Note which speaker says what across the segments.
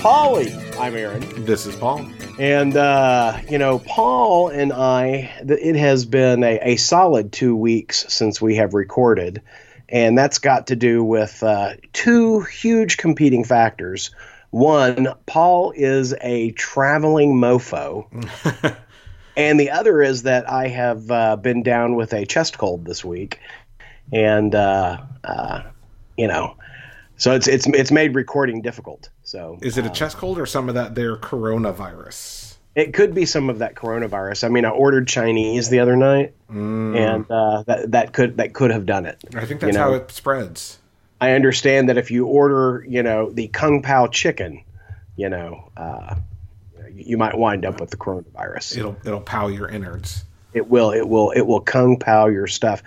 Speaker 1: Polly. I'm Aaron.
Speaker 2: This is Paul.
Speaker 1: And, uh, you know, Paul and I, it has been a, a, solid two weeks since we have recorded. And that's got to do with uh, two huge competing factors. One, Paul is a traveling mofo. and the other is that I have uh, been down with a chest cold this week. And, uh, uh, you know, so it's it's it's made recording difficult. So
Speaker 2: is it a uh, chest cold or some of that there coronavirus?
Speaker 1: It could be some of that coronavirus. I mean, I ordered Chinese the other night, mm. and uh, that that could that could have done it.
Speaker 2: I think that's you know? how it spreads.
Speaker 1: I understand that if you order, you know, the kung pao chicken, you know, uh, you might wind up with the coronavirus.
Speaker 2: It'll it'll pow your innards.
Speaker 1: It will. It will. It will kung pao your stuff.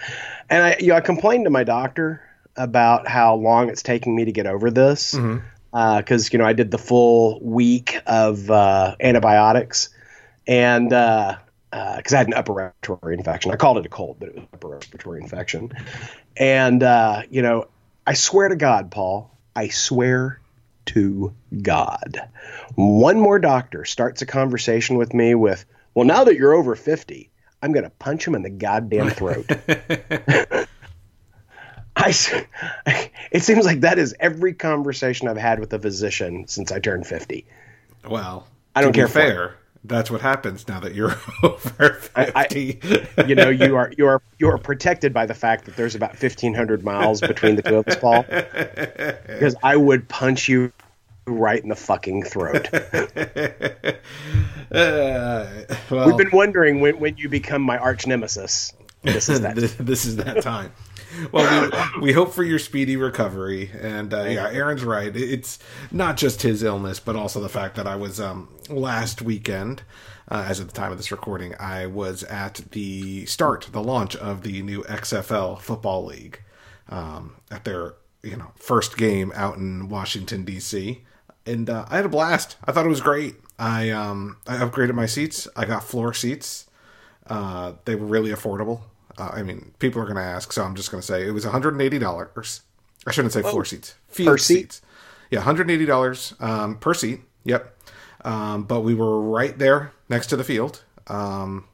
Speaker 1: And I, you know, I complained to my doctor about how long it's taking me to get over this because mm-hmm. uh, you know I did the full week of uh, antibiotics and because uh, uh, I had an upper respiratory infection. I called it a cold, but it was upper respiratory infection. And uh, you know, I swear to God, Paul, I swear to God, one more doctor starts a conversation with me with, "Well, now that you're over 50." I'm going to punch him in the goddamn throat. I, it seems like that is every conversation I've had with a physician since I turned 50.
Speaker 2: Well, I don't care. Fair. That's what happens now that you're over 50.
Speaker 1: I, you know, you are you are you are protected by the fact that there's about 1500 miles between the two of us, Paul. Because I would punch you right in the fucking throat. uh, well, We've been wondering when when you become my arch nemesis. This is that.
Speaker 2: this is that time well, we, we, hope for your speedy recovery. And uh, yeah, Aaron's right. It's not just his illness, but also the fact that I was um, last weekend, uh, as at the time of this recording, I was at the start, the launch of the new XFL Football League um, at their you know first game out in Washington D.C. And uh, I had a blast. I thought it was great. I um, I upgraded my seats. I got floor seats. Uh, they were really affordable. Uh, I mean, people are going to ask, so I'm just going to say it was $180. I shouldn't say floor oh, seats,
Speaker 1: field per seat. seats.
Speaker 2: Yeah, $180 um, per seat. Yep. Um, but we were right there next to the field, um,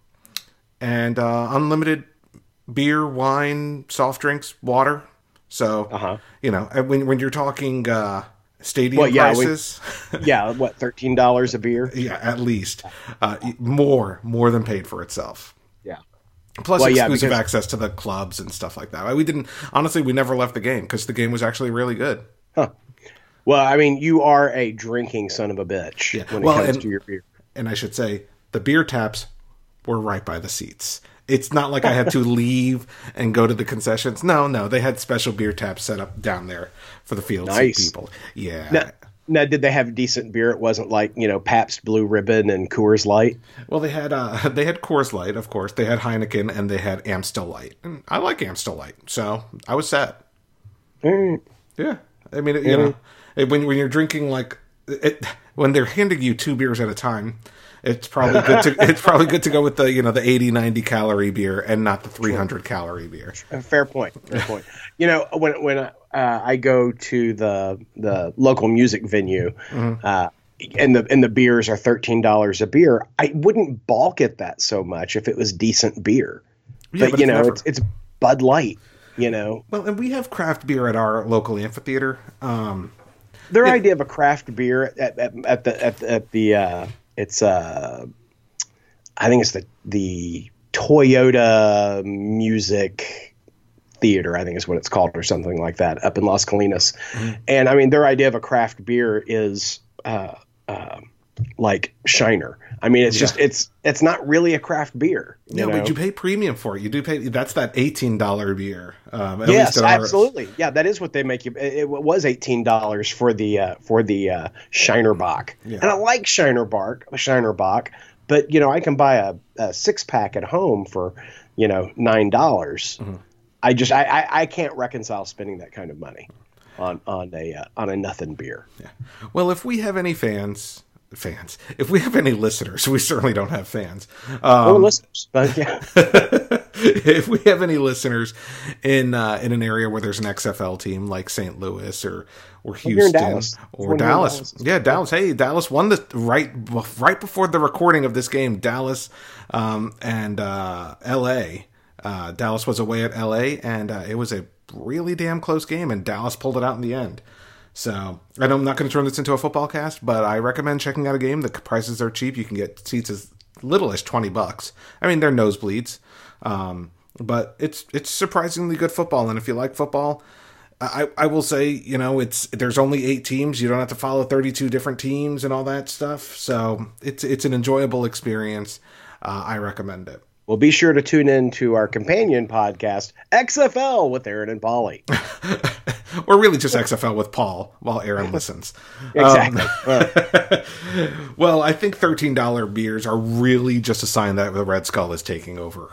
Speaker 2: and uh, unlimited beer, wine, soft drinks, water. So uh-huh. you know, when when you're talking uh, stadium well, yeah, prices,
Speaker 1: we, yeah, what thirteen dollars a beer?
Speaker 2: yeah, at least uh, more more than paid for itself. Plus
Speaker 1: well,
Speaker 2: exclusive
Speaker 1: yeah, because...
Speaker 2: access to the clubs and stuff like that. We didn't honestly. We never left the game because the game was actually really good.
Speaker 1: Huh. Well, I mean, you are a drinking son of a bitch yeah. when it well, comes
Speaker 2: and,
Speaker 1: to your beer.
Speaker 2: And I should say, the beer taps were right by the seats. It's not like I had to leave and go to the concessions. No, no, they had special beer taps set up down there for the field nice. people. Yeah.
Speaker 1: Now, now, did they have decent beer? It wasn't like you know Pabst Blue Ribbon and Coors Light.
Speaker 2: Well, they had uh, they had Coors Light, of course. They had Heineken and they had Amstel Light, and I like Amstel Light, so I was set. Mm. Yeah, I mean, you mm. know, when when you're drinking like it, when they're handing you two beers at a time, it's probably good to it's probably good to go with the you know the 80 90 calorie beer and not the 300 calorie beer
Speaker 1: fair point fair point you know when when uh, i go to the the local music venue mm-hmm. uh, and the and the beers are thirteen dollars a beer. I wouldn't balk at that so much if it was decent beer. Yeah, but, but, you know, never... it's it's Bud Light. You know.
Speaker 2: Well, and we have craft beer at our local amphitheater. Um,
Speaker 1: Their it... idea of a craft beer at, at, at the at, at the uh, it's uh, I think it's the the Toyota Music Theater. I think is what it's called, or something like that, up in Las Colinas. Mm-hmm. And I mean, their idea of a craft beer is uh, uh, like Shiner. I mean, it's yeah. just it's it's not really a craft beer.
Speaker 2: yeah, know? but you pay premium for it. You do pay. That's that eighteen dollar beer.
Speaker 1: Um, yes, absolutely. Yeah, that is what they make you. It, it was eighteen dollars for the uh, for the uh, Shiner Bock, yeah. and I like Shiner Bark, Shiner Bock, but you know I can buy a, a six pack at home for you know nine dollars. Mm-hmm. I just I, I, I can't reconcile spending that kind of money on on a uh, on a nothing beer.
Speaker 2: Yeah. Well, if we have any fans fans. If we have any listeners, we certainly don't have fans.
Speaker 1: Um, or listeners, but yeah.
Speaker 2: if we have any listeners in uh, in an area where there's an XFL team like St. Louis or or Houston
Speaker 1: Dallas.
Speaker 2: or Dallas. Dallas, yeah, Dallas. Hey, Dallas won the right right before the recording of this game. Dallas um, and uh, L.A. Uh, Dallas was away at L.A. and uh, it was a really damn close game, and Dallas pulled it out in the end. So, and I'm not going to turn this into a football cast, but I recommend checking out a game. The prices are cheap. You can get seats as little as 20 bucks. I mean, they're nosebleeds. Um, but it's it's surprisingly good football and if you like football, I, I will say, you know, it's there's only eight teams. You don't have to follow 32 different teams and all that stuff. So it's it's an enjoyable experience. Uh, I recommend it.
Speaker 1: Well, be sure to tune in to our companion podcast, XFL with Aaron and Polly.
Speaker 2: or really just XFL with Paul while Aaron listens.
Speaker 1: exactly.
Speaker 2: Um, well, I think $13 beers are really just a sign that the Red Skull is taking over.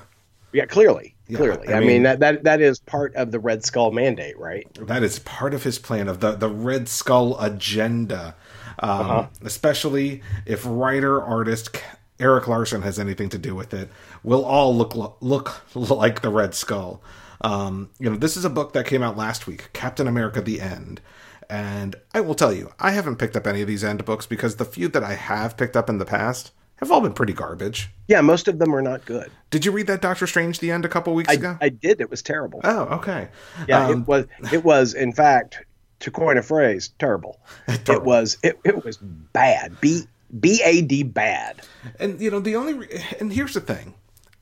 Speaker 1: Yeah, clearly. Yeah, clearly. I, I mean, mean, that, that that is part of the Red Skull mandate, right?
Speaker 2: That is part of his plan of the, the Red Skull agenda. Um, uh-huh. Especially if writer artist Erik Larsen has anything to do with it. We'll all look look like the Red Skull. Um, you know, this is a book that came out last week, Captain America: The End. And I will tell you, I haven't picked up any of these end books because the few that I have picked up in the past have all been pretty garbage.
Speaker 1: Yeah, most of them are not good.
Speaker 2: Did you read that Doctor Strange: The End a couple weeks
Speaker 1: I,
Speaker 2: ago?
Speaker 1: I did. It was terrible.
Speaker 2: Oh, okay.
Speaker 1: Yeah, um, it was. It was, in fact, to coin a phrase, terrible. terrible. It was. It, it was bad. B B A D bad.
Speaker 2: And you know the only re- and here's the thing.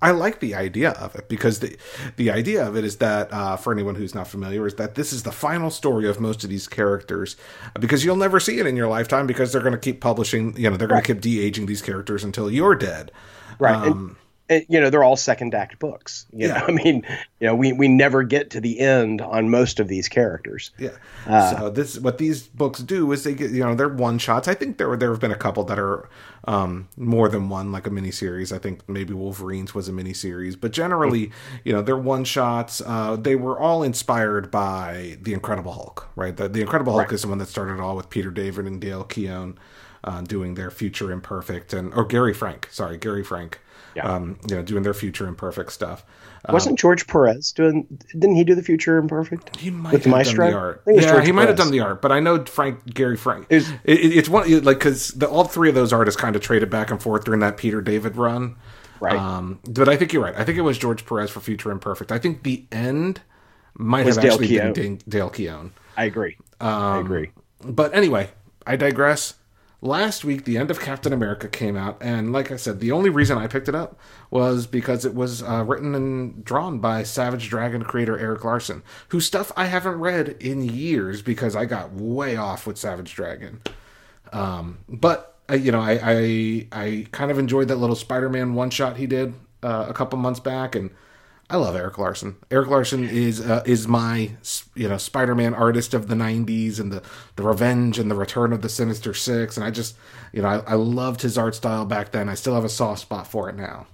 Speaker 2: I like the idea of it because the the idea of it is that uh, for anyone who's not familiar is that this is the final story of most of these characters because you'll never see it in your lifetime because they're going to keep publishing you know they're going right. to keep de aging these characters until you're dead.
Speaker 1: Right. Um, you know they're all second act books you yeah. know i mean you know we, we never get to the end on most of these characters.
Speaker 2: Yeah. Uh, so this what these books do is they get you know they're one shots. I think there there have been a couple that are um, more than one like a mini series i think maybe wolverines was a mini series but generally you know they're one shots. Uh, they were all inspired by the incredible hulk right? The, the incredible hulk right. is the one that started all with peter david and dale keown uh, doing their future imperfect and or gary frank sorry gary frank yeah. um, you know, doing their future imperfect stuff.
Speaker 1: Wasn't um, George Perez doing? Didn't he do the future imperfect?
Speaker 2: He might with have Maestro? done the art. Yeah, George he might have done the art, but I know Frank Gary Frank. It, it, it's one like because all three of those artists kind of traded back and forth during that Peter David run. Right. Um, but I think you're right. I think it was George Perez for Future Imperfect. I think the end might was have Dale actually Keown. been Dale Keown.
Speaker 1: I agree. Um, I agree.
Speaker 2: But anyway, I digress last week the end of captain america came out and like i said the only reason i picked it up was because it was uh, written and drawn by savage dragon creator erik larsen whose stuff i haven't read in years because i got way off with savage dragon. Um, but uh, you know I, I i kind of enjoyed that little spider-man one shot he did uh, a couple months back and I love Erik Larsen. Erik Larsen is uh, is my you know Spider-Man artist of the '90s and the the Revenge and the Return of the Sinister Six, and I just you know I, I loved his art style back then. I still have a soft spot for it now.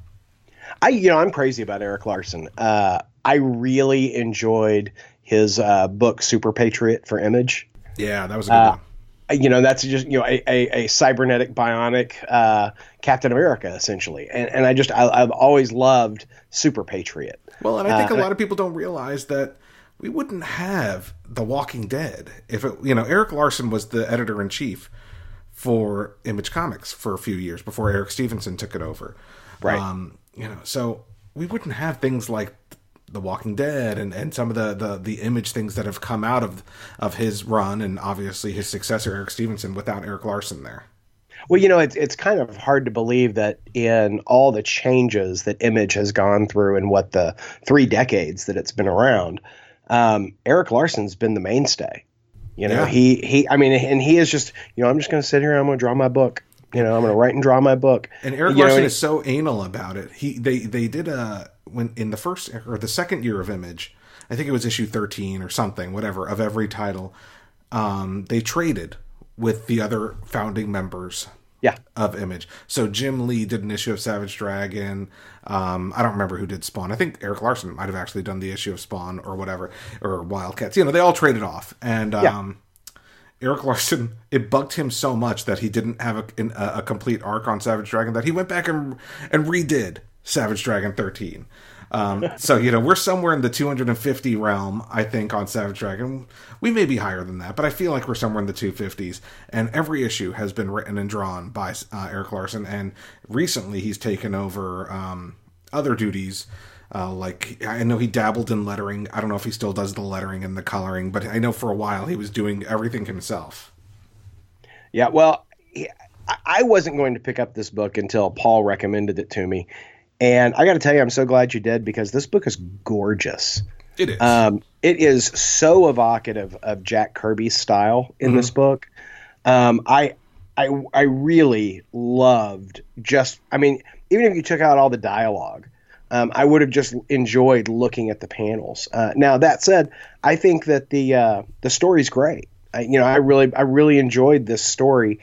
Speaker 1: I you know I'm crazy about Erik Larsen. Uh, I really enjoyed his uh, book Super Patriot for Image.
Speaker 2: Yeah, that was a good uh, one
Speaker 1: you know that's just you know a, a, a cybernetic bionic uh, Captain America essentially, and and I just I, have always loved Super Patriot.
Speaker 2: Well, and I think uh, a lot of people don't realize that we wouldn't have The Walking Dead if it you know Erik Larsen was the editor in chief for Image Comics for a few years before Eric Stephenson took it over,
Speaker 1: right?
Speaker 2: Um, you know, so we wouldn't have things like the Walking Dead and, and some of the, the, the image things that have come out of of his run and obviously his successor Eric Stephenson without Erik Larsen there.
Speaker 1: Well, you know, it's it's kind of hard to believe that in all the changes that Image has gone through in what the three decades that it's been around, um, Erik Larsen's been the mainstay. You know, yeah. he he. I mean, and he is just you know, I'm just going to sit here. and I'm going to draw my book. You know, I'm going to write and draw my book.
Speaker 2: And Eric you Larsen know, is so anal about it. He they they did a when in the first or the second year of Image, I think it was issue 13 or something, whatever, of every title. Um, they traded with the other founding members
Speaker 1: yeah.
Speaker 2: of Image. So Jim Lee did an issue of Savage Dragon. Um, I don't remember who did Spawn. I think Erik Larsen might have actually done the issue of Spawn or whatever, or Wildcats. You know, they all traded off. And um, Erik Larsen, it bugged him so much that he didn't have a, a, a, complete arc on Savage Dragon that he went back and and redid Savage Dragon 13. Um, so you know we're somewhere in the 250 realm, I think, on Savage Dragon. We may be higher than that, but I feel like we're somewhere in the 250s. And every issue has been written and drawn by uh, Erik Larsen, and recently he's taken over um, other duties. Uh, like I know he dabbled in lettering. I don't know if he still does the lettering and the coloring, but I know for a while he was doing everything himself.
Speaker 1: Yeah, well, I wasn't going to pick up this book until Paul recommended it to me, and I got to tell you, I'm so glad you did because this book is gorgeous.
Speaker 2: It is.
Speaker 1: Um, it is so evocative of Jack Kirby's style in mm-hmm. this book. Um, I, I, I really loved just. I mean, even if you took out all the dialogue, um, I would have just enjoyed looking at the panels. Uh, now that said, I think that the uh, the story's great. I, you know, I really I really enjoyed this story,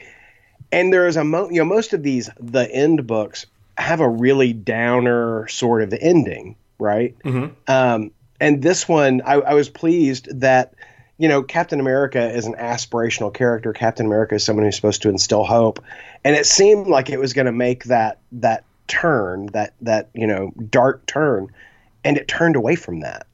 Speaker 1: and there is a mo- you know most of these the end books have a really downer sort of ending, right? Mm-hmm. Um, and this one, I, I, was pleased that you know Captain America is an aspirational character. Captain America is someone who's supposed to instill hope, and it seemed like it was going to make that that turn, that that you know dark turn, and it turned away from that.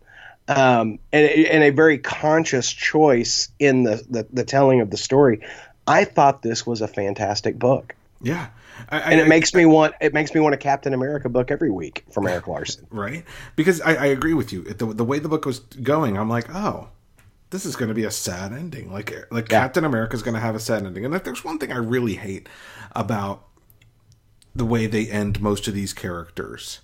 Speaker 1: Um, and, and a very conscious choice in the, the the telling of the story. I thought this was a fantastic book.
Speaker 2: Yeah,
Speaker 1: I, and it I, makes I, me want it makes me want a Captain America book every week from Erik Larsen,
Speaker 2: Right, because I, agree with you. The, the way the book was going, I'm like, oh, this is going to be a sad ending. Like like yeah. Captain America is going to have a sad ending. And if there's one thing I really hate about the way they end most of these characters,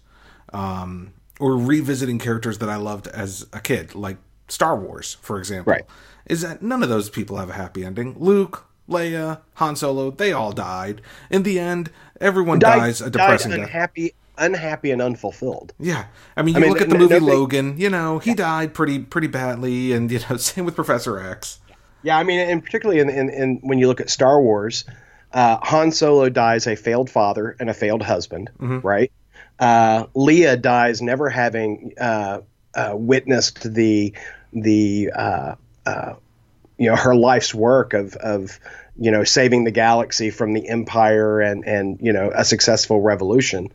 Speaker 2: um, or revisiting characters that I loved as a kid, like Star Wars, for example,
Speaker 1: right.
Speaker 2: is that none of those people have a happy ending. Luke, Leia, Han Solo, they all died. In the end, everyone died, dies a depressing
Speaker 1: died unhappy, death. Unhappy and unfulfilled.
Speaker 2: Yeah, I mean, you I mean, look at the movie Logan. You know, he yeah. died pretty pretty badly, and you know, same with Professor X.
Speaker 1: Yeah, I mean, and particularly in, in, in when you look at Star Wars, uh, Han Solo dies a failed father and a failed husband, mm-hmm. right? Uh, Leia dies never having uh, uh witnessed the the uh, uh, you know her life's work of of you know saving the galaxy from the empire and and you know a successful revolution.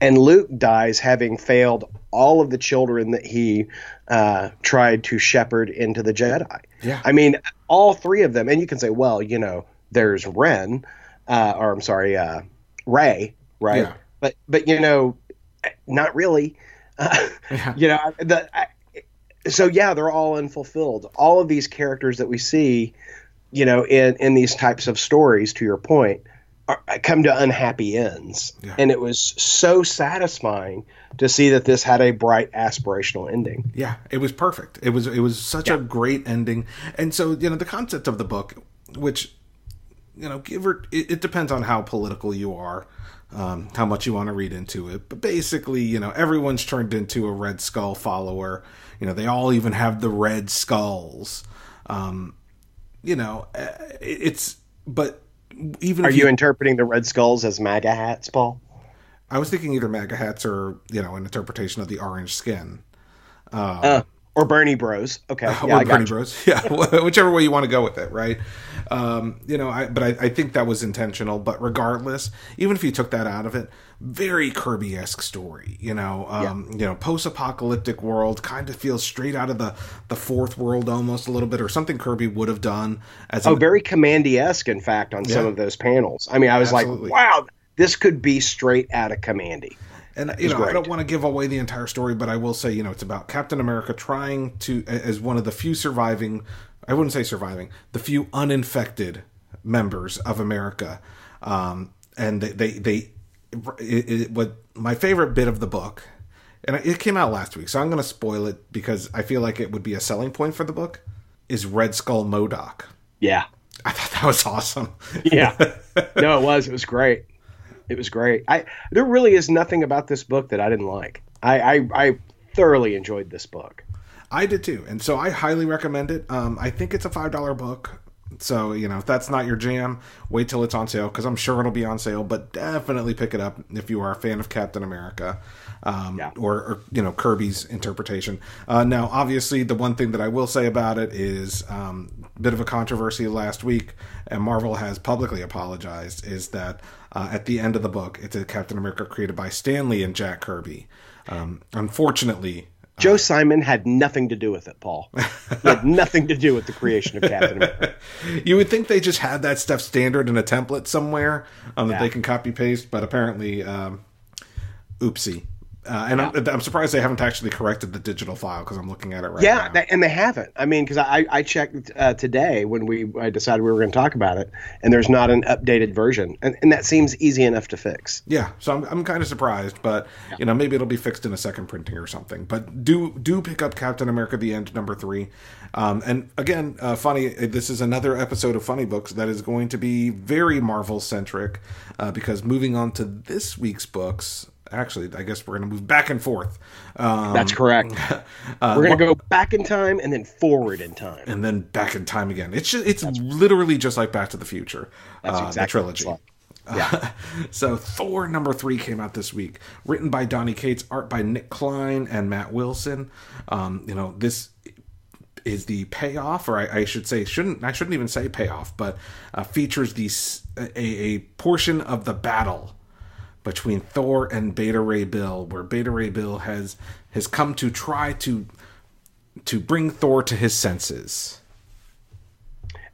Speaker 1: And luke dies having failed all of the children that he uh, tried to shepherd into the jedi.
Speaker 2: Yeah.
Speaker 1: I mean all three of them and you can say well you know there's ren uh, or i'm sorry uh, rey right? Yeah. but but you know not really. Uh, yeah. you know the I, so yeah, they're all unfulfilled. All of these characters that we see, you know, in in these types of stories, to your point, are, come to unhappy ends, yeah. and it was so satisfying to see that this had a bright aspirational ending.
Speaker 2: Yeah, it was perfect. It was it was such yeah. a great ending, and so you know the concept of the book, which you know, give her, it, it depends on how political you are. Um, how much you want to read into it. But basically, you know, everyone's turned into a Red Skull follower. You know, they all even have the red skulls. Um, you know, uh, it's but even
Speaker 1: are you, you, interpreting the red skulls as MAGA hats, Paul?
Speaker 2: I was thinking either MAGA hats or you know an interpretation of the orange skin.
Speaker 1: Uh, uh, or Bernie Bros. Okay,
Speaker 2: yeah, or Bernie Bros. Yeah, whichever way you want to go with it, right? Um, you know, I, but I, I, think that was intentional. But regardless, even if you took that out of it, very Kirby esque story. You know, um, yeah. you know, post apocalyptic world kind of feels straight out of the the fourth world almost a little bit, or something Kirby would have done. As
Speaker 1: oh, an, very Kamandi esque, in fact, on yeah. some of those panels. I mean, I was Absolutely. like, wow, this could be straight out of Kamandi.
Speaker 2: And you know, great. I don't want to give away the entire story, but I will say, you know, it's about Captain America trying to, as one of the few surviving I wouldn't say surviving, the few uninfected members of America. Um, and they, they, they it, it, what my favorite bit of the book, and it came out last week, so I'm going to spoil it because I feel like it would be a selling point for the book, is Red Skull MODOK.
Speaker 1: Yeah.
Speaker 2: I thought that was awesome.
Speaker 1: yeah. No, it was. It was great. It was great. I there really is nothing about this book that I didn't like. I I, I thoroughly enjoyed this book.
Speaker 2: I did too, and so I highly recommend it. Um, I think it's a five dollar book. So, you know, if that's not your jam, wait till it's on sale because I'm sure it'll be on sale, but definitely pick it up if you are a fan of Captain America um, yeah. or, or, you know, Kirby's interpretation. Uh, now, obviously, the one thing that I will say about it is um, a bit of a controversy last week, and Marvel has publicly apologized, is that uh, at the end of the book, it's a Captain America created by Stan Lee and Jack Kirby. Um, unfortunately,
Speaker 1: Joe uh, Simon had nothing to do with it, Paul. he had nothing to do with the creation of Captain America.
Speaker 2: You would think they just had that stuff standard in a template somewhere um, that yeah. they can copy paste, but apparently, um, oopsie. Uh, and yeah. I'm, I'm, surprised they haven't actually corrected the digital file because I'm looking at it right
Speaker 1: yeah,
Speaker 2: now.
Speaker 1: Yeah, and they haven't. I mean, because I, I checked uh, today when we I decided we were going to talk about it, and there's not an updated version, and, and that seems easy enough to fix.
Speaker 2: Yeah, so I'm, I'm kind of surprised, but yeah. you know maybe it'll be fixed in a second printing or something. But do do pick up Captain America: The End number three, um, and again, uh, funny. This is another episode of Funny Books that is going to be very Marvel centric uh, because moving on to this week's books actually, I guess we're going to move back and forth.
Speaker 1: Um, That's correct. Uh, we're going to go back in time and then forward in time,
Speaker 2: and then back in time again. It's just, it's That's literally just like Back to the Future. That's uh, exactly the trilogy. Yeah. Uh, so Thor number three came out this week, written by Donny Cates, art by Nic Klein and Matt Wilson. Um, you know this is the payoff, or I, I, should say, shouldn't I shouldn't even say payoff, but uh, features the a, a portion of the battle between Thor and Beta Ray Bill, where Beta Ray Bill has has come to try to to bring Thor to his senses.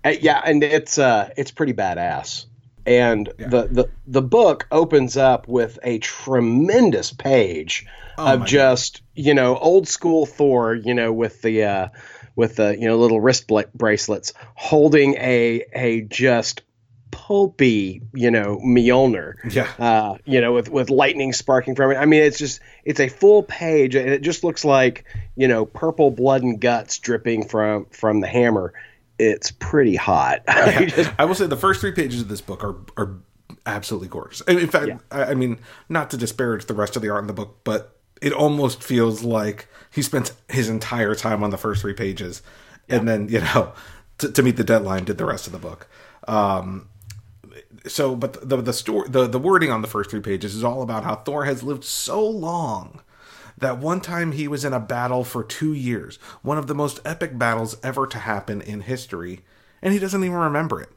Speaker 1: Uh, yeah, and it's uh it's pretty badass. And yeah. the, the the book opens up with a tremendous page oh of just God. you know old school Thor, you know, with the uh, with the you know little wrist bracelets, holding a a just pulpy, you know, Mjolnir.
Speaker 2: Yeah.
Speaker 1: Uh, you know, with with lightning sparking from it. I mean, it's just it's a full page, and it just looks like you know purple blood and guts dripping from from the hammer. It's pretty hot.
Speaker 2: Yeah. just, I will say the first three pages of this book are are absolutely gorgeous. In fact, yeah. I, I mean, not to disparage the rest of the art in the book, but it almost feels like he spent his entire time on the first three pages, yeah. and then you know. To, to, meet the deadline, did the rest of the book. Um, so but the the story the, the wording on the first three pages is all about how Thor has lived so long that one time he was in a battle for 2 years, one of the most epic battles ever to happen in history, and he doesn't even remember it.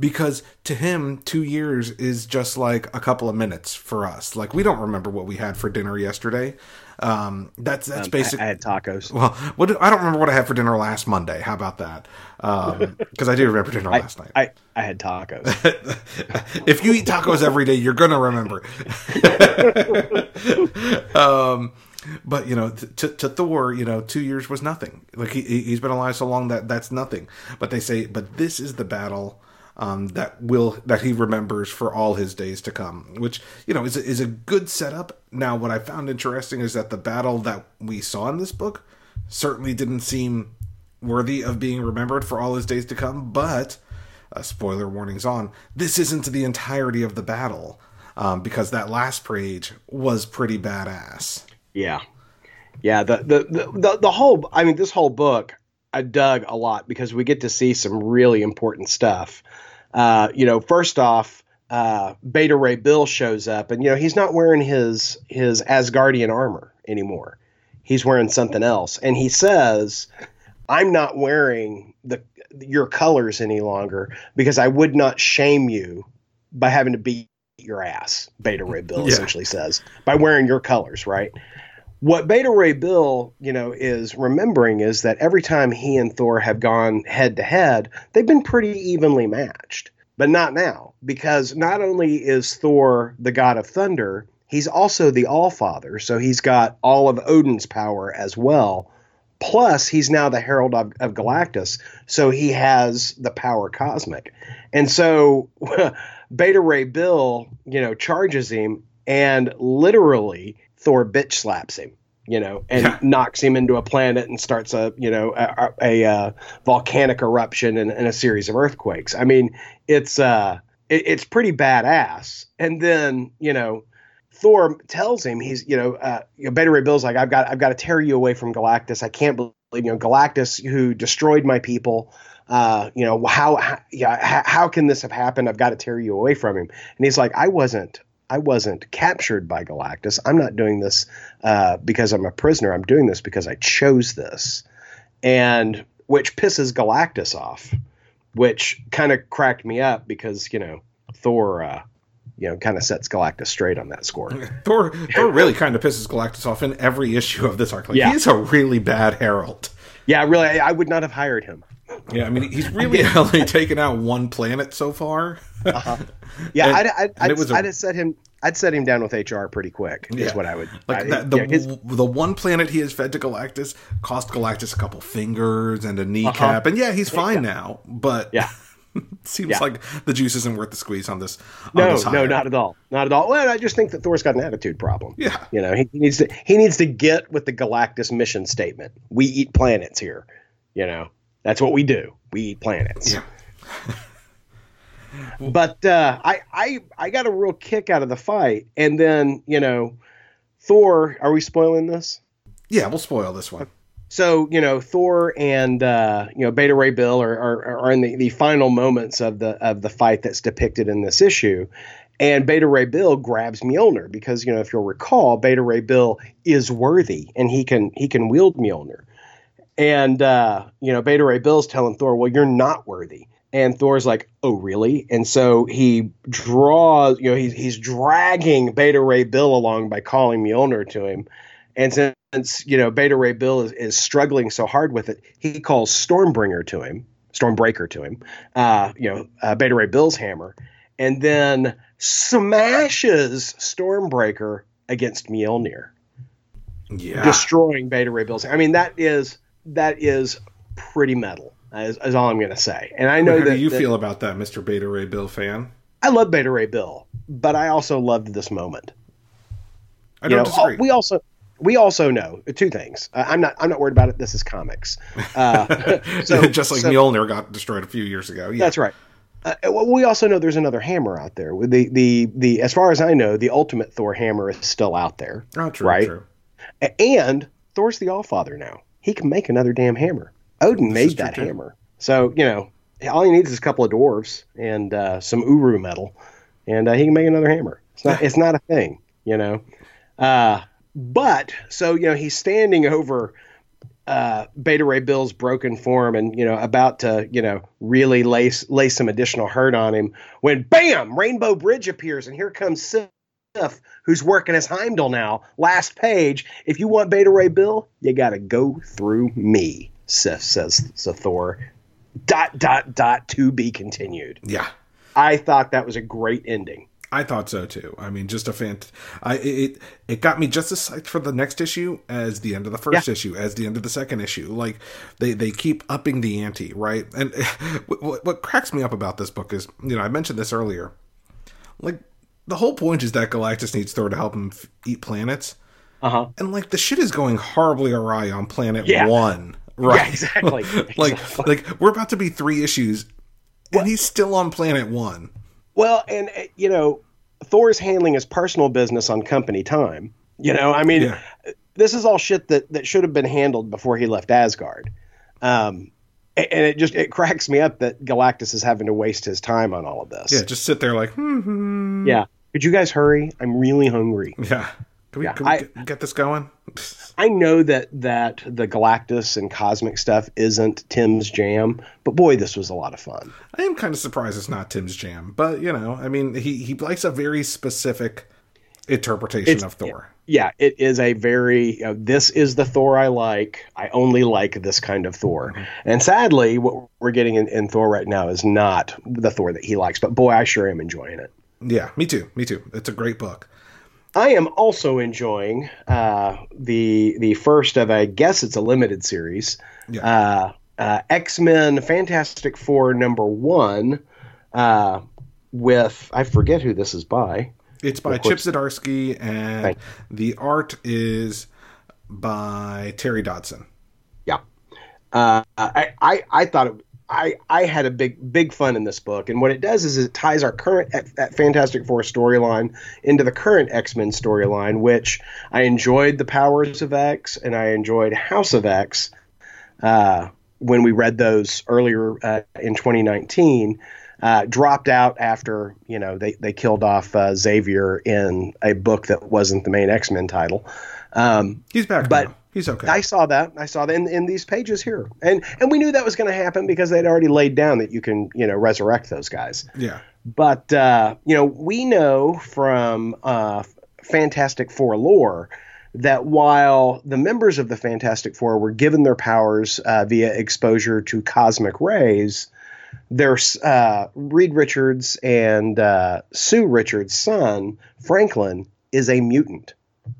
Speaker 2: Because to him, two years is just like a couple of minutes for us. Like we don't remember what we had for dinner yesterday. Um, that's that's um, basic.
Speaker 1: I, I, had tacos.
Speaker 2: Well, what I don't remember what I had for dinner last Monday. How about that? Because um, I do remember dinner
Speaker 1: I,
Speaker 2: last night.
Speaker 1: I, I had tacos.
Speaker 2: if you eat tacos every day, you're gonna remember. um, but you know, to, to Thor, you know, two years was nothing. Like he he's been alive so long that that's nothing. But they say, but this is the battle um, that will that he remembers for all his days to come, which you know is a, is a good setup. Now, what I found interesting is that the battle that we saw in this book certainly didn't seem worthy of being remembered for all his days to come. But uh, spoiler warnings on this isn't the entirety of the battle um, because that last page was pretty badass.
Speaker 1: Yeah, yeah. The, the the the the whole. I mean, this whole book I dug a lot because we get to see some really important stuff. Uh, you know, first off, uh, Beta Ray Bill shows up, and you know he's not wearing his his Asgardian armor anymore. He's wearing something else, and he says, "I'm not wearing the your colors any longer because I would not shame you by having to beat your ass." Beta Ray Bill yeah. essentially says by wearing your colors, right? What Beta Ray Bill, you know, is remembering is that every time he and Thor have gone head to head, they've been pretty evenly matched. But not now, because not only is Thor the god of thunder, he's also the All Father, so he's got all of Odin's power as well. Plus, he's now the Herald of, of Galactus, so he has the power cosmic. And so Beta Ray Bill, you know, charges him and literally Thor bitch slaps him, you know, and yeah. knocks him into a planet and starts a, you know, a, a, a uh, volcanic eruption and, and, a series of earthquakes. I mean, it's uh, it, it's pretty badass. And then, you know, Thor tells him he's, you know, uh, you know, Beta Ray Bill's like, I've got, I've got to tear you away from Galactus. I can't believe, you know, Galactus who destroyed my people. uh, you know, how, how yeah, how, how can this have happened? I've got to tear you away from him. And he's like, I wasn't, I wasn't captured by Galactus. I'm not doing this uh, because I'm a prisoner. I'm doing this because I chose this, and which pisses Galactus off, which kind of cracked me up because you know Thor, uh, you know, kind of sets Galactus straight on that score.
Speaker 2: Thor, Thor really kind of pisses Galactus off in every issue of this arc. Like, yeah. he's a really bad herald.
Speaker 1: Yeah, really, I would not have hired him.
Speaker 2: Yeah, I mean, he's really only taken out one planet so far.
Speaker 1: uh-huh. Yeah, and, I'd, I'd, I'd, a, I'd, set him. I'd set him down with HR pretty quick. Yeah. Is what I would
Speaker 2: like. I, that, the, yeah, his, the one planet he has fed to Galactus cost Galactus a couple fingers and a kneecap, uh-huh. and yeah, he's fine yeah. now. But
Speaker 1: yeah.
Speaker 2: Seems yeah. like the juice isn't worth the squeeze on this.
Speaker 1: On no,
Speaker 2: this
Speaker 1: no, not at all, not at all. Well, I just think that Thor's got an attitude problem.
Speaker 2: Yeah,
Speaker 1: you know, he, he, needs to he needs to get with the Galactus mission statement. We eat planets here. You know, that's what we do. We eat planets.
Speaker 2: Yeah.
Speaker 1: but uh, I I I got a real kick out of the fight, and then you know, Thor. Are we spoiling this?
Speaker 2: Yeah, we'll spoil this one.
Speaker 1: So you know, Thor and uh, you know Beta Ray Bill are, are, are in the, the final moments of the of the fight that's depicted in this issue, and Beta Ray Bill grabs Mjolnir because you know if you'll recall, Beta Ray Bill is worthy and he can he can wield Mjolnir, and uh, you know Beta Ray Bill's telling Thor, well, you're not worthy. And Thor's like, "Oh, really?" And so he draws, you know, he's he's dragging Beta Ray Bill along by calling Mjolnir to him. And since you know Beta Ray Bill is, is struggling so hard with it, he calls Stormbringer to him, Stormbreaker to him, uh, you know, uh, Beta Ray Bill's hammer, and then smashes Stormbreaker against Mjolnir,
Speaker 2: yeah,
Speaker 1: destroying Beta Ray Bill's. I mean, that is that is pretty metal. Is, is all I'm going to say. And I know
Speaker 2: How
Speaker 1: that.
Speaker 2: Do you
Speaker 1: that,
Speaker 2: feel about that, Mr. Beta Ray Bill fan?
Speaker 1: I love Beta Ray Bill, but I also loved this moment.
Speaker 2: I don't you know, disagree.
Speaker 1: We also we also know two things. Uh, I'm not I'm not worried about it. This is comics. Uh,
Speaker 2: so just like so, Mjolnir got destroyed a few years ago. Yeah.
Speaker 1: That's right. Uh, we also know there's another hammer out there. The the the as far as I know, the ultimate Thor hammer is still out there.
Speaker 2: Oh, true,
Speaker 1: right?
Speaker 2: True.
Speaker 1: And Thor's the All Father now. He can make another damn hammer. Odin made that hammer. So you know, all he needs is a couple of dwarves and uh, some uru metal, and uh, he can make another hammer. It's not it's not a thing, you know. Uh, but so you know he's standing over uh, Beta Ray Bill's broken form and you know about to you know really lay lay some additional hurt on him when bam Rainbow Bridge appears and here comes Sif who's working as Heimdall now. Last page. If you want Beta Ray Bill, you got to go through me. Sif says so Thor. Dot dot dot to be continued.
Speaker 2: Yeah,
Speaker 1: I thought that was a great ending.
Speaker 2: I thought so too. I mean, just a fant. I it it got me just as psyched for the next issue as the end of the first yeah. issue, as the end of the second issue. Like they they keep upping the ante, right? And what, what cracks me up about this book is, you know, I mentioned this earlier. Like the whole point is that Galactus needs Thor to help him f- eat planets.
Speaker 1: Uh-huh.
Speaker 2: And like the shit is going horribly awry on planet yeah. one. Right.
Speaker 1: Yeah, exactly.
Speaker 2: like
Speaker 1: exactly.
Speaker 2: like we're about to be three issues and he's still on planet one.
Speaker 1: Well, and uh, you know, Thor's handling his personal business on company time. You know, I mean, yeah. this is all shit that that should have been handled before he left Asgard. Um, and it just it cracks me up that Galactus is having to waste his time on all of this.
Speaker 2: Yeah, just sit there like, hmm.
Speaker 1: yeah. Could you guys hurry? I'm really hungry.
Speaker 2: Yeah. Can we, yeah, can we I, get, get this going?
Speaker 1: I know that that the Galactus and cosmic stuff isn't Tim's jam, but boy, this was a lot of fun.
Speaker 2: I am kind of surprised it's not Tim's jam, but you know, I mean, he he likes a very specific interpretation it's, of Thor.
Speaker 1: Yeah, it is a very. You know, this is the Thor I like. I only like this kind of Thor. Mm-hmm. And sadly, what we're getting in, in Thor right now is not the Thor that he likes. But boy, I sure am enjoying it.
Speaker 2: Yeah, me too. Me too. It's a great book.
Speaker 1: I am also enjoying uh, the the first of I guess it's a limited series. Yeah. Uh, uh, X Men Fantastic Four number one uh, with I forget who this is by.
Speaker 2: It's by Chip Zdarsky, and the art is by Terry Dodson.
Speaker 1: Yeah, uh, I, I I thought it I, I had a big big fun in this book, and what it does is it ties our current Fantastic Four storyline into the current X Men storyline, which I enjoyed the Powers of X and I enjoyed House of X, uh, when we read those earlier uh, in 2019 uh, dropped out after you know they they killed off uh, Xavier in a book that wasn't the main X Men title. Um,
Speaker 2: He's back,
Speaker 1: but
Speaker 2: now. He's okay.
Speaker 1: I saw that. I saw that in, in these pages here, and and we knew that was going to happen because they'd already laid down that you can you know resurrect those guys.
Speaker 2: yeah,
Speaker 1: But uh, you know, we know from uh, Fantastic Four lore that while the members of the Fantastic Four were given their powers uh, via exposure to cosmic rays, there's uh, Reed Richards and uh, Sue Richards' son Franklin is a mutant.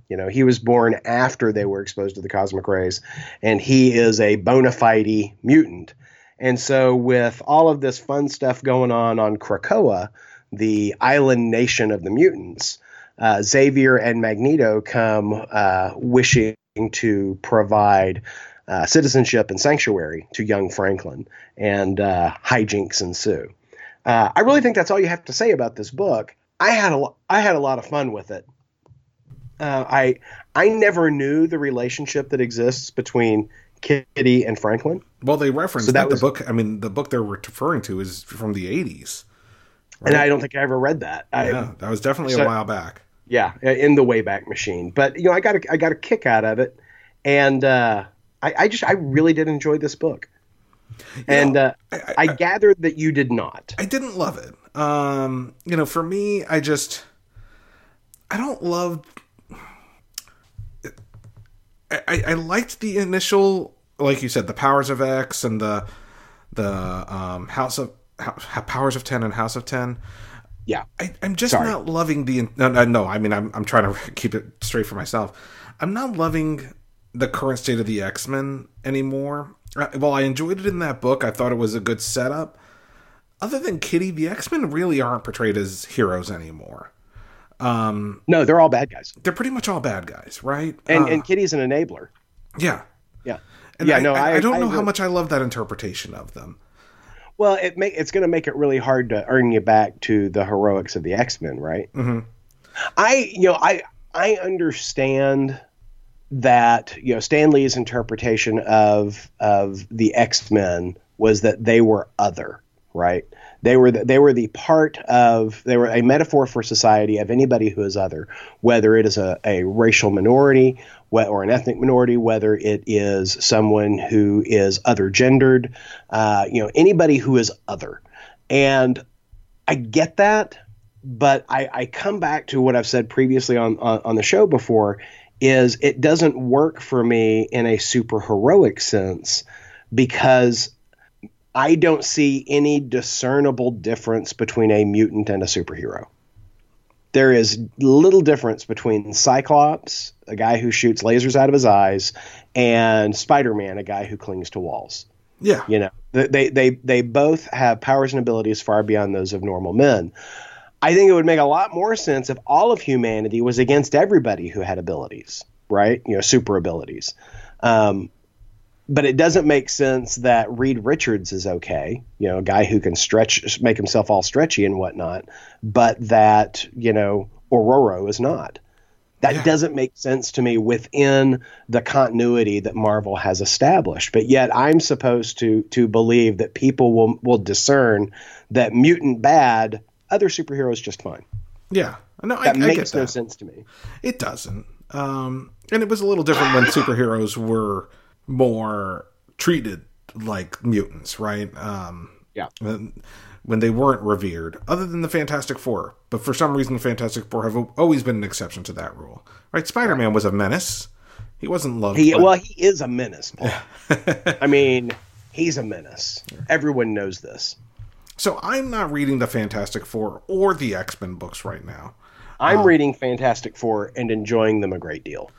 Speaker 1: You know, he was born after they were exposed to the cosmic rays, and he is a bona fide mutant. And so, with all of this fun stuff going on on Krakoa, the island nation of the mutants, uh, Xavier and Magneto come uh, wishing to provide uh, citizenship and sanctuary to young Franklin, and uh, hijinks ensue. Uh, I really think that's all you have to say about this book. I had a I had a lot of fun with it. Uh, I I never knew the relationship that exists between Kitty and Franklin.
Speaker 2: well, they referenced
Speaker 1: So that
Speaker 2: that,
Speaker 1: was-
Speaker 2: the book. I mean, the book they're referring to is from the '80s.
Speaker 1: And I don't think I ever read that. I,
Speaker 2: Yeah, that was definitely
Speaker 1: So-
Speaker 2: a while back.
Speaker 1: yeah, in the Wayback Machine. But you know, I got a, I got a kick out of it, and uh, I, I just I really did enjoy this book. And uh,
Speaker 2: I-
Speaker 1: I, gathered that you did not.
Speaker 2: I didn't love it. Um, you know, for me, I just I don't love. I, I, liked the initial, like you said, the powers of X and the the um, House of Powers of Ten and House of Ten.
Speaker 1: Yeah,
Speaker 2: I, I'm just
Speaker 1: Sorry.
Speaker 2: not loving the no, no no. I mean, I'm I'm trying to keep it straight for myself. I'm not loving the current state of the X Men anymore. Well, I enjoyed it in that book. I thought it was a good setup. Other than Kitty, the X Men really aren't portrayed as heroes anymore. Um,
Speaker 1: no, they're all bad guys,
Speaker 2: they're pretty much all bad guys, right?
Speaker 1: and
Speaker 2: Uh,
Speaker 1: and Kitty's an enabler.
Speaker 2: yeah,
Speaker 1: Yeah,
Speaker 2: and
Speaker 1: yeah.
Speaker 2: I,
Speaker 1: no,
Speaker 2: I,
Speaker 1: I,
Speaker 2: don't
Speaker 1: I
Speaker 2: know how much I love that interpretation of them.
Speaker 1: Well, it make it's going to make it really hard to earn you back to the heroics of the X Men, right?
Speaker 2: Mm-hmm.
Speaker 1: I, you know, I I understand that you know Stan Lee's interpretation of of the X Men was that they were other, right? They were the, they were the part of they were a metaphor for society of anybody who is other, whether it is a, a racial minority or an ethnic minority, whether it is someone who is other gendered, uh, you know, anybody who is other. And I get that, but I, I come back to what I've said previously on, on on the show before is it doesn't work for me in a super heroic sense because I don't see any discernible difference between a mutant and a superhero. There is little difference between Cyclops, a guy who shoots lasers out of his eyes, and Spider-Man, a guy who clings to walls.
Speaker 2: Yeah,
Speaker 1: You know, they they they both have powers and abilities far beyond those of normal men. I think it would make a lot more sense if all of humanity was against everybody who had abilities, right? You know, super abilities. Um, but it doesn't make sense that Reed Richards is okay, you know, a guy who can stretch, make himself all stretchy and whatnot, but that you know Aurora is not. That
Speaker 2: Yeah.
Speaker 1: doesn't make sense to me within the continuity that Marvel has established. But yet I'm supposed to to believe that people will will discern that mutant bad, other superheroes just fine.
Speaker 2: yeah. No, I,
Speaker 1: That
Speaker 2: I get
Speaker 1: makes no
Speaker 2: that.
Speaker 1: sense to me.
Speaker 2: It doesn't. Um, and it was a little different when superheroes were more treated like mutants, right? Um,
Speaker 1: Yeah.
Speaker 2: when- they weren't revered, other than the Fantastic Four. But for some reason, the Fantastic Four have always been an exception to that rule, right? Spider Man was a menace. He wasn't loved.
Speaker 1: He well, he is a menace. Paul. I mean, he's a menace. Everyone knows this.
Speaker 2: so I'm not reading the Fantastic Four or the X Men books right now.
Speaker 1: I'm reading Fantastic Four and enjoying them a great deal.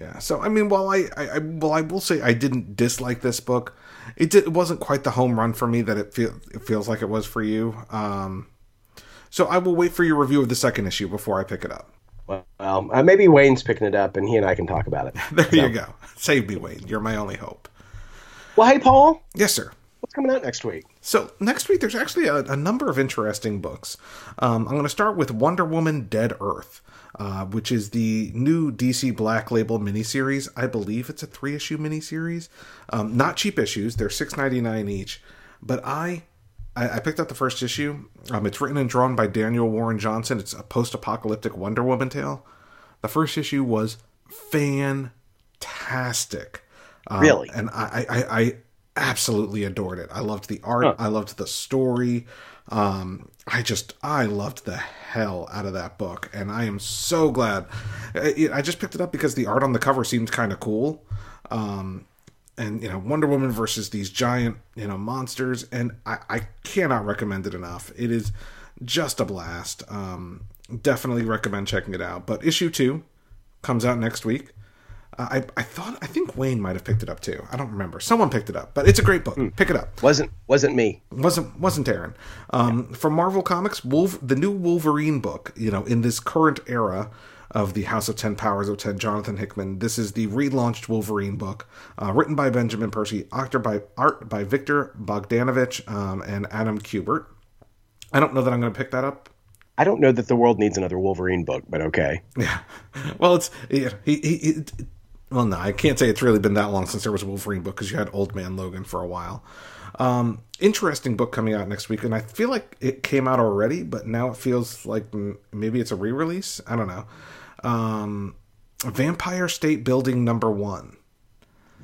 Speaker 2: Yeah. So I mean, while I, I, I well, I will say I didn't dislike this book. It did, it wasn't quite the home run for me that it feel it feels like it was for you. Um, so I will wait for your review of the second issue before I pick it up.
Speaker 1: Well, uh, maybe Wayne's picking it up, and he and I can talk about it.
Speaker 2: There you go. Save me, Wayne. You're my only hope.
Speaker 1: Well, hey, Paul,
Speaker 2: Yes, sir.
Speaker 1: What's coming out next week?
Speaker 2: So next week, there's actually a, a number of interesting books. Um, I'm going to start with Wonder Woman: Dead Earth, uh, which is the new DC Black Label miniseries. I believe it's a three issue miniseries. Um, not cheap issues; they're six ninety nine each. But I, I, I picked up the first issue. Um, it's written and drawn by Daniel Warren Johnson. It's a post apocalyptic Wonder Woman tale. The first issue was fantastic. Um,
Speaker 1: Really?
Speaker 2: and I, I, I absolutely adored it. I loved the art. I loved the story. Um, I just I loved the hell out of that book, and I am so glad. I, I just picked it up because the art on the cover seemed kind of cool. Um, and you know Wonder Woman versus these giant you know monsters, and I, I cannot recommend it enough. It is just a blast. Um, definitely recommend checking it out. But issue two comes out next week. Uh, I I thought I think Wayne might have picked it up too. I don't remember. Someone picked it up, but it's a great book. Pick it up.
Speaker 1: Wasn't wasn't me.
Speaker 2: wasn't wasn't Aaron. Um, From Marvel Comics, Wolf, the new Wolverine book. You know, in this current era of the House of Ten Powers of Ten, Jonathan Hickman. This is the relaunched Wolverine book, uh, written by Benjamin Percy, art by art by Viktor Bogdanovic um, and Adam Kubert. I don't know that I'm going to pick that up.
Speaker 1: I don't know that the world needs another Wolverine book, but okay.
Speaker 2: Yeah. Well, it's yeah, he, he, he well, no, I can't say it's really been that long since there was a Wolverine book because you had Old Man Logan for a while. Um, interesting book coming out next week, and I feel like it came out already, but now it feels like maybe it's a re-release. I don't know. Um, Vampire State Building number one.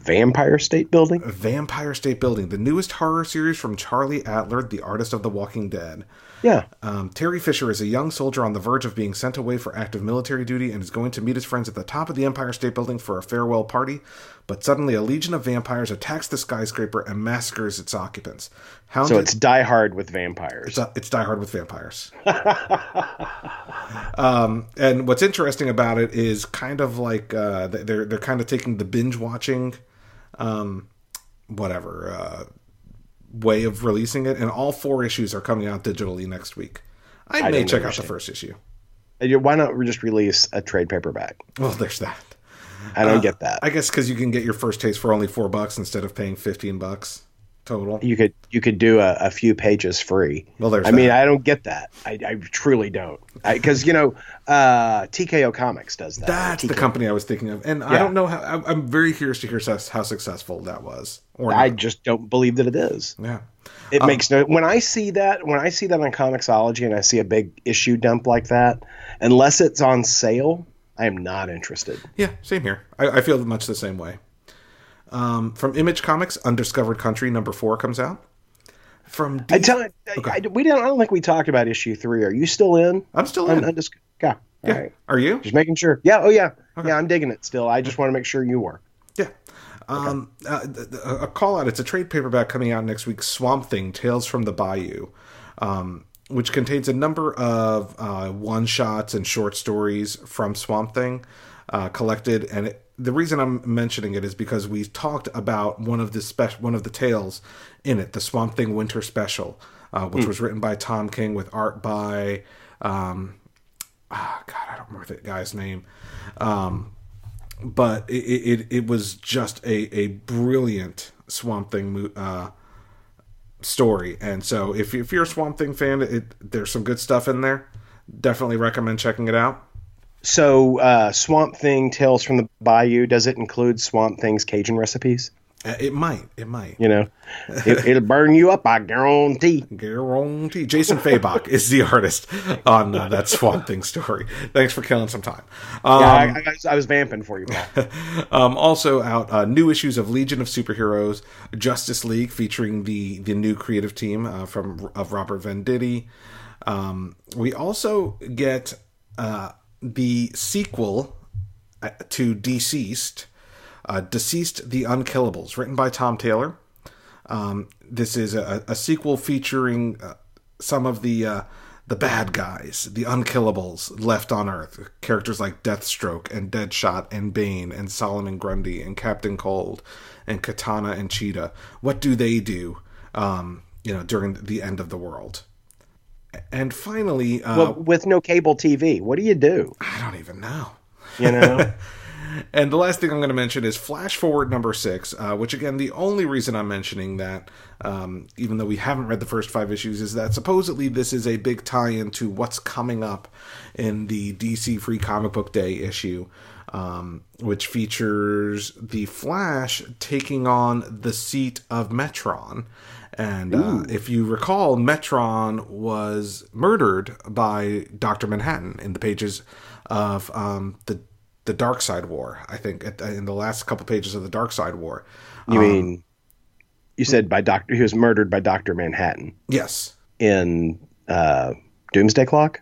Speaker 1: Vampire State Building.
Speaker 2: Vampire State Building, the newest horror series from Charlie Adlard, the artist of The Walking Dead.
Speaker 1: Yeah.
Speaker 2: Um, Terry Fisher is a young soldier on the verge of being sent away for active military duty and is going to meet his friends at the top of the Empire State Building for a farewell party. But suddenly, a legion of vampires attacks the skyscraper and massacres its occupants. Hounded,
Speaker 1: So it's Die Hard with vampires.
Speaker 2: it's, uh, it's Die Hard with vampires. um, and what's interesting about it is kind of like uh, they're they're kind of taking the binge watching, um, whatever uh, way of releasing it, and all four issues are coming out digitally next week. I, may
Speaker 1: didn't
Speaker 2: check out the first issue.
Speaker 1: Why not just release a trade paperback?
Speaker 2: Well, there's that.
Speaker 1: I don't get that.
Speaker 2: I guess because you can get your first taste for only four bucks instead of paying fifteen bucks total.
Speaker 1: you could you could do a, a few pages free.
Speaker 2: Well, there's
Speaker 1: I mean. I don't get that. I, I truly don't. Because you know, uh, TKO Comics does that.
Speaker 2: That's the company I was thinking of, and I don't know how. I- I'm very curious to hear how how successful that was. Or
Speaker 1: I
Speaker 2: not.
Speaker 1: just don't believe that it is.
Speaker 2: yeah.
Speaker 1: It
Speaker 2: Um,
Speaker 1: makes no. When I see that, when I see that on Comixology, and I see a big issue dump like that, unless it's on sale, I am not interested.
Speaker 2: Yeah, same here. I, I feel much the same way. Um, from Image Comics, Undiscovered Country number four comes out. From D-
Speaker 1: I tell I, I, we don't. I don't think we talked about issue three. Are you still in?
Speaker 2: I'm still in.
Speaker 1: undis- yeah. All
Speaker 2: yeah.
Speaker 1: right.
Speaker 2: Are you?
Speaker 1: Just making sure. Yeah. Oh yeah. Yeah. I'm digging it still. I just want to make sure you were.
Speaker 2: Yeah. Um, uh, th- th- a call out. It's a trade paperback coming out next week. Swamp Thing: Tales from the Bayou, um, which contains a number of uh, one shots and short stories from Swamp Thing uh, collected. And it, the reason I'm mentioning it is because we talked about one of the spec- one of the tales in it, the Swamp Thing Winter Special, uh, which was written by Tom King with art by. Um, ah, God, I don't remember the guy's name. Um, but it, it, it was just a, a brilliant Swamp Thing mo- uh, story. And so if, if you're a Swamp Thing fan, it, there's some good stuff in there. Definitely recommend checking it out.
Speaker 1: So, uh, Swamp Thing Tales from the Bayou. Does it include Swamp Thing's Cajun recipes?
Speaker 2: Uh, It might. It might.
Speaker 1: You know, it, it'll burn you up. I guarantee.
Speaker 2: Guarantee. Jason Fabok is the artist on uh, that Swamp Thing story. Thanks for killing some time. Um,
Speaker 1: Yeah, I, I, was, I was vamping for you,
Speaker 2: um, also out uh, new issues of Legion of Superheroes, Justice League, featuring the the new creative team uh, from of Robert Venditti. Um, we also get uh, the sequel uh, to Deceased, uh, Deceased: The Unkillables, written by Tom Taylor. Um, this is a, a sequel featuring uh, some of the uh, the bad guys, the unkillables left on Earth. Characters like Deathstroke and Deadshot and Bane and Solomon Grundy and Captain Cold and Katana and Cheetah. What do they do? Um, you know, during the end of the world. And finally, uh,
Speaker 1: well, with no cable TV, what do you do?
Speaker 2: I don't even know.
Speaker 1: You know,
Speaker 2: And the last thing I'm going to mention is Flash Forward number six, uh, which again, the only reason I'm mentioning that, um, even though we haven't read the first five issues, is that supposedly this is a big tie in to what's coming up in the DC Free Comic Book Day issue. Um, which features the Flash taking on the seat of Metron. And uh, if you recall, Metron was murdered by Doctor Manhattan in the pages of um, the the Side War. I think at, in the last couple pages of the Darkseid War.
Speaker 1: You um, mean you said by Doctor? He was murdered by Doctor Manhattan.
Speaker 2: Yes.
Speaker 1: In uh, Doomsday Clock.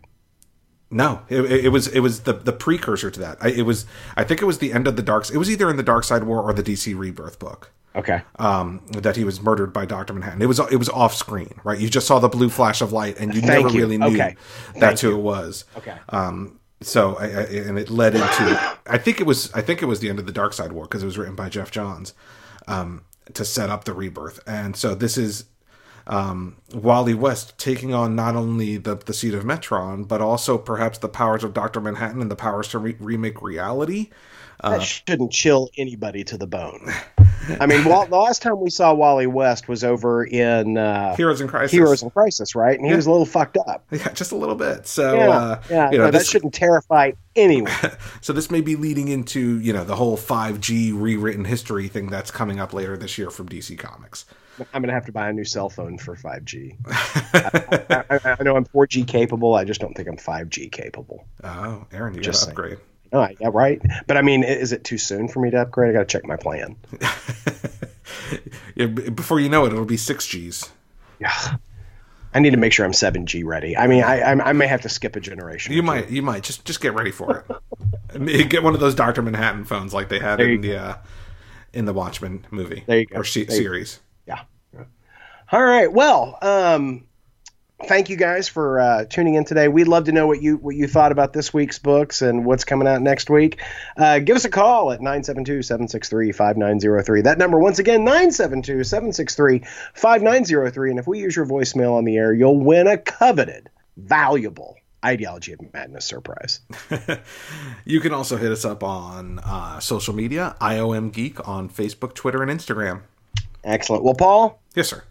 Speaker 2: No, it, it, was it was the the precursor to that. I, it was I think it was the end of the dark. It was either in the Darkseid War or the DC Rebirth book.
Speaker 1: Okay.
Speaker 2: Um, that he was murdered by Doctor Manhattan. It was it was off screen, right? You just saw the blue flash of light, and you
Speaker 1: Thank
Speaker 2: never
Speaker 1: you.
Speaker 2: really knew
Speaker 1: Okay.
Speaker 2: that's
Speaker 1: Thank
Speaker 2: who
Speaker 1: you.
Speaker 2: it was.
Speaker 1: Okay.
Speaker 2: Um, so I, I, and it led into I think it was I think it was the end of the Darkseid War because it was written by Geoff Johns um, to set up the rebirth, and so this is um, Wally West taking on not only the the seat of Metron, but also perhaps the powers of Doctor Manhattan and the powers to re- remake reality.
Speaker 1: That shouldn't chill anybody to the bone. I mean, the last time we saw Wally West was over in uh,
Speaker 2: Heroes in Crisis.
Speaker 1: Heroes in Crisis, right? And he was a little fucked up.
Speaker 2: Yeah, just a little bit. So,
Speaker 1: Yeah,
Speaker 2: uh,
Speaker 1: yeah.
Speaker 2: you know,
Speaker 1: no, that shouldn't terrify anyone.
Speaker 2: so this may be leading into you know the whole 5G rewritten history thing that's coming up later this year from DC Comics.
Speaker 1: I'm gonna have to buy a new cell phone for 5G. I, I, I know I'm 4G capable. I just don't think I'm 5G capable.
Speaker 2: Oh, Aaron, you
Speaker 1: Just
Speaker 2: upgrade.
Speaker 1: saying. Oh, yeah, right. But I mean, is it too soon for me to upgrade? I got to check my plan.
Speaker 2: yeah, before you know it, it'll be six Gs.
Speaker 1: Yeah. I need to make sure I'm 7G ready. I mean, I, I, I may have to skip a generation.
Speaker 2: You might, you might just just get ready for it. Get one of those Doctor Manhattan phones like they had
Speaker 1: There
Speaker 2: in the uh, in the Watchmen movie
Speaker 1: There you go.
Speaker 2: or se-
Speaker 1: There you-
Speaker 2: series.
Speaker 1: Yeah. All right. Well, um, thank you guys for uh, tuning in today. We'd love to know what you what you thought about this week's books and what's coming out next week. Uh, give us a call at 972-763-5903. That number once again 972-763-5903 and if we use your voicemail on the air, you'll win a coveted, valuable Ideology of Madness surprise.
Speaker 2: You can also hit us up on uh, social media, IOM Geek on Facebook, Twitter, and Instagram.
Speaker 1: Excellent. Well, Paul,
Speaker 2: Yes, sir.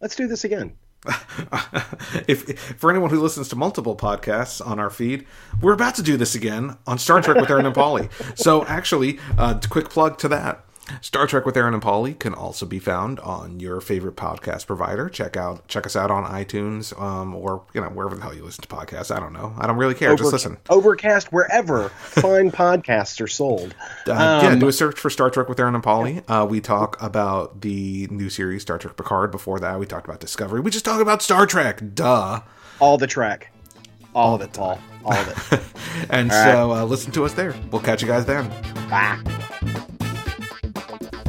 Speaker 1: let's do this again.
Speaker 2: if for anyone who listens to multiple podcasts on our feed, we're about to do this again on Star Trek with Aaron and Polly. So actually, uh, quick plug to that. Star Trek with Aaron and Polly can also be found on your favorite podcast provider. Check out check us out on iTunes um, or you know wherever the hell you listen to podcasts. I don't know. I don't really care. Just listen.
Speaker 1: Overcast, wherever fine podcasts are sold.
Speaker 2: Uh, yeah, do a search for Star Trek with Aaron and Polly. Uh, we talk about the new series Star Trek Picard. Before that, we talked about Discovery. We just talk about Star Trek. Duh.
Speaker 1: All the track. All, of it, Paul. All of it.
Speaker 2: And so uh, listen to us there. We'll catch you guys then.
Speaker 1: Bye.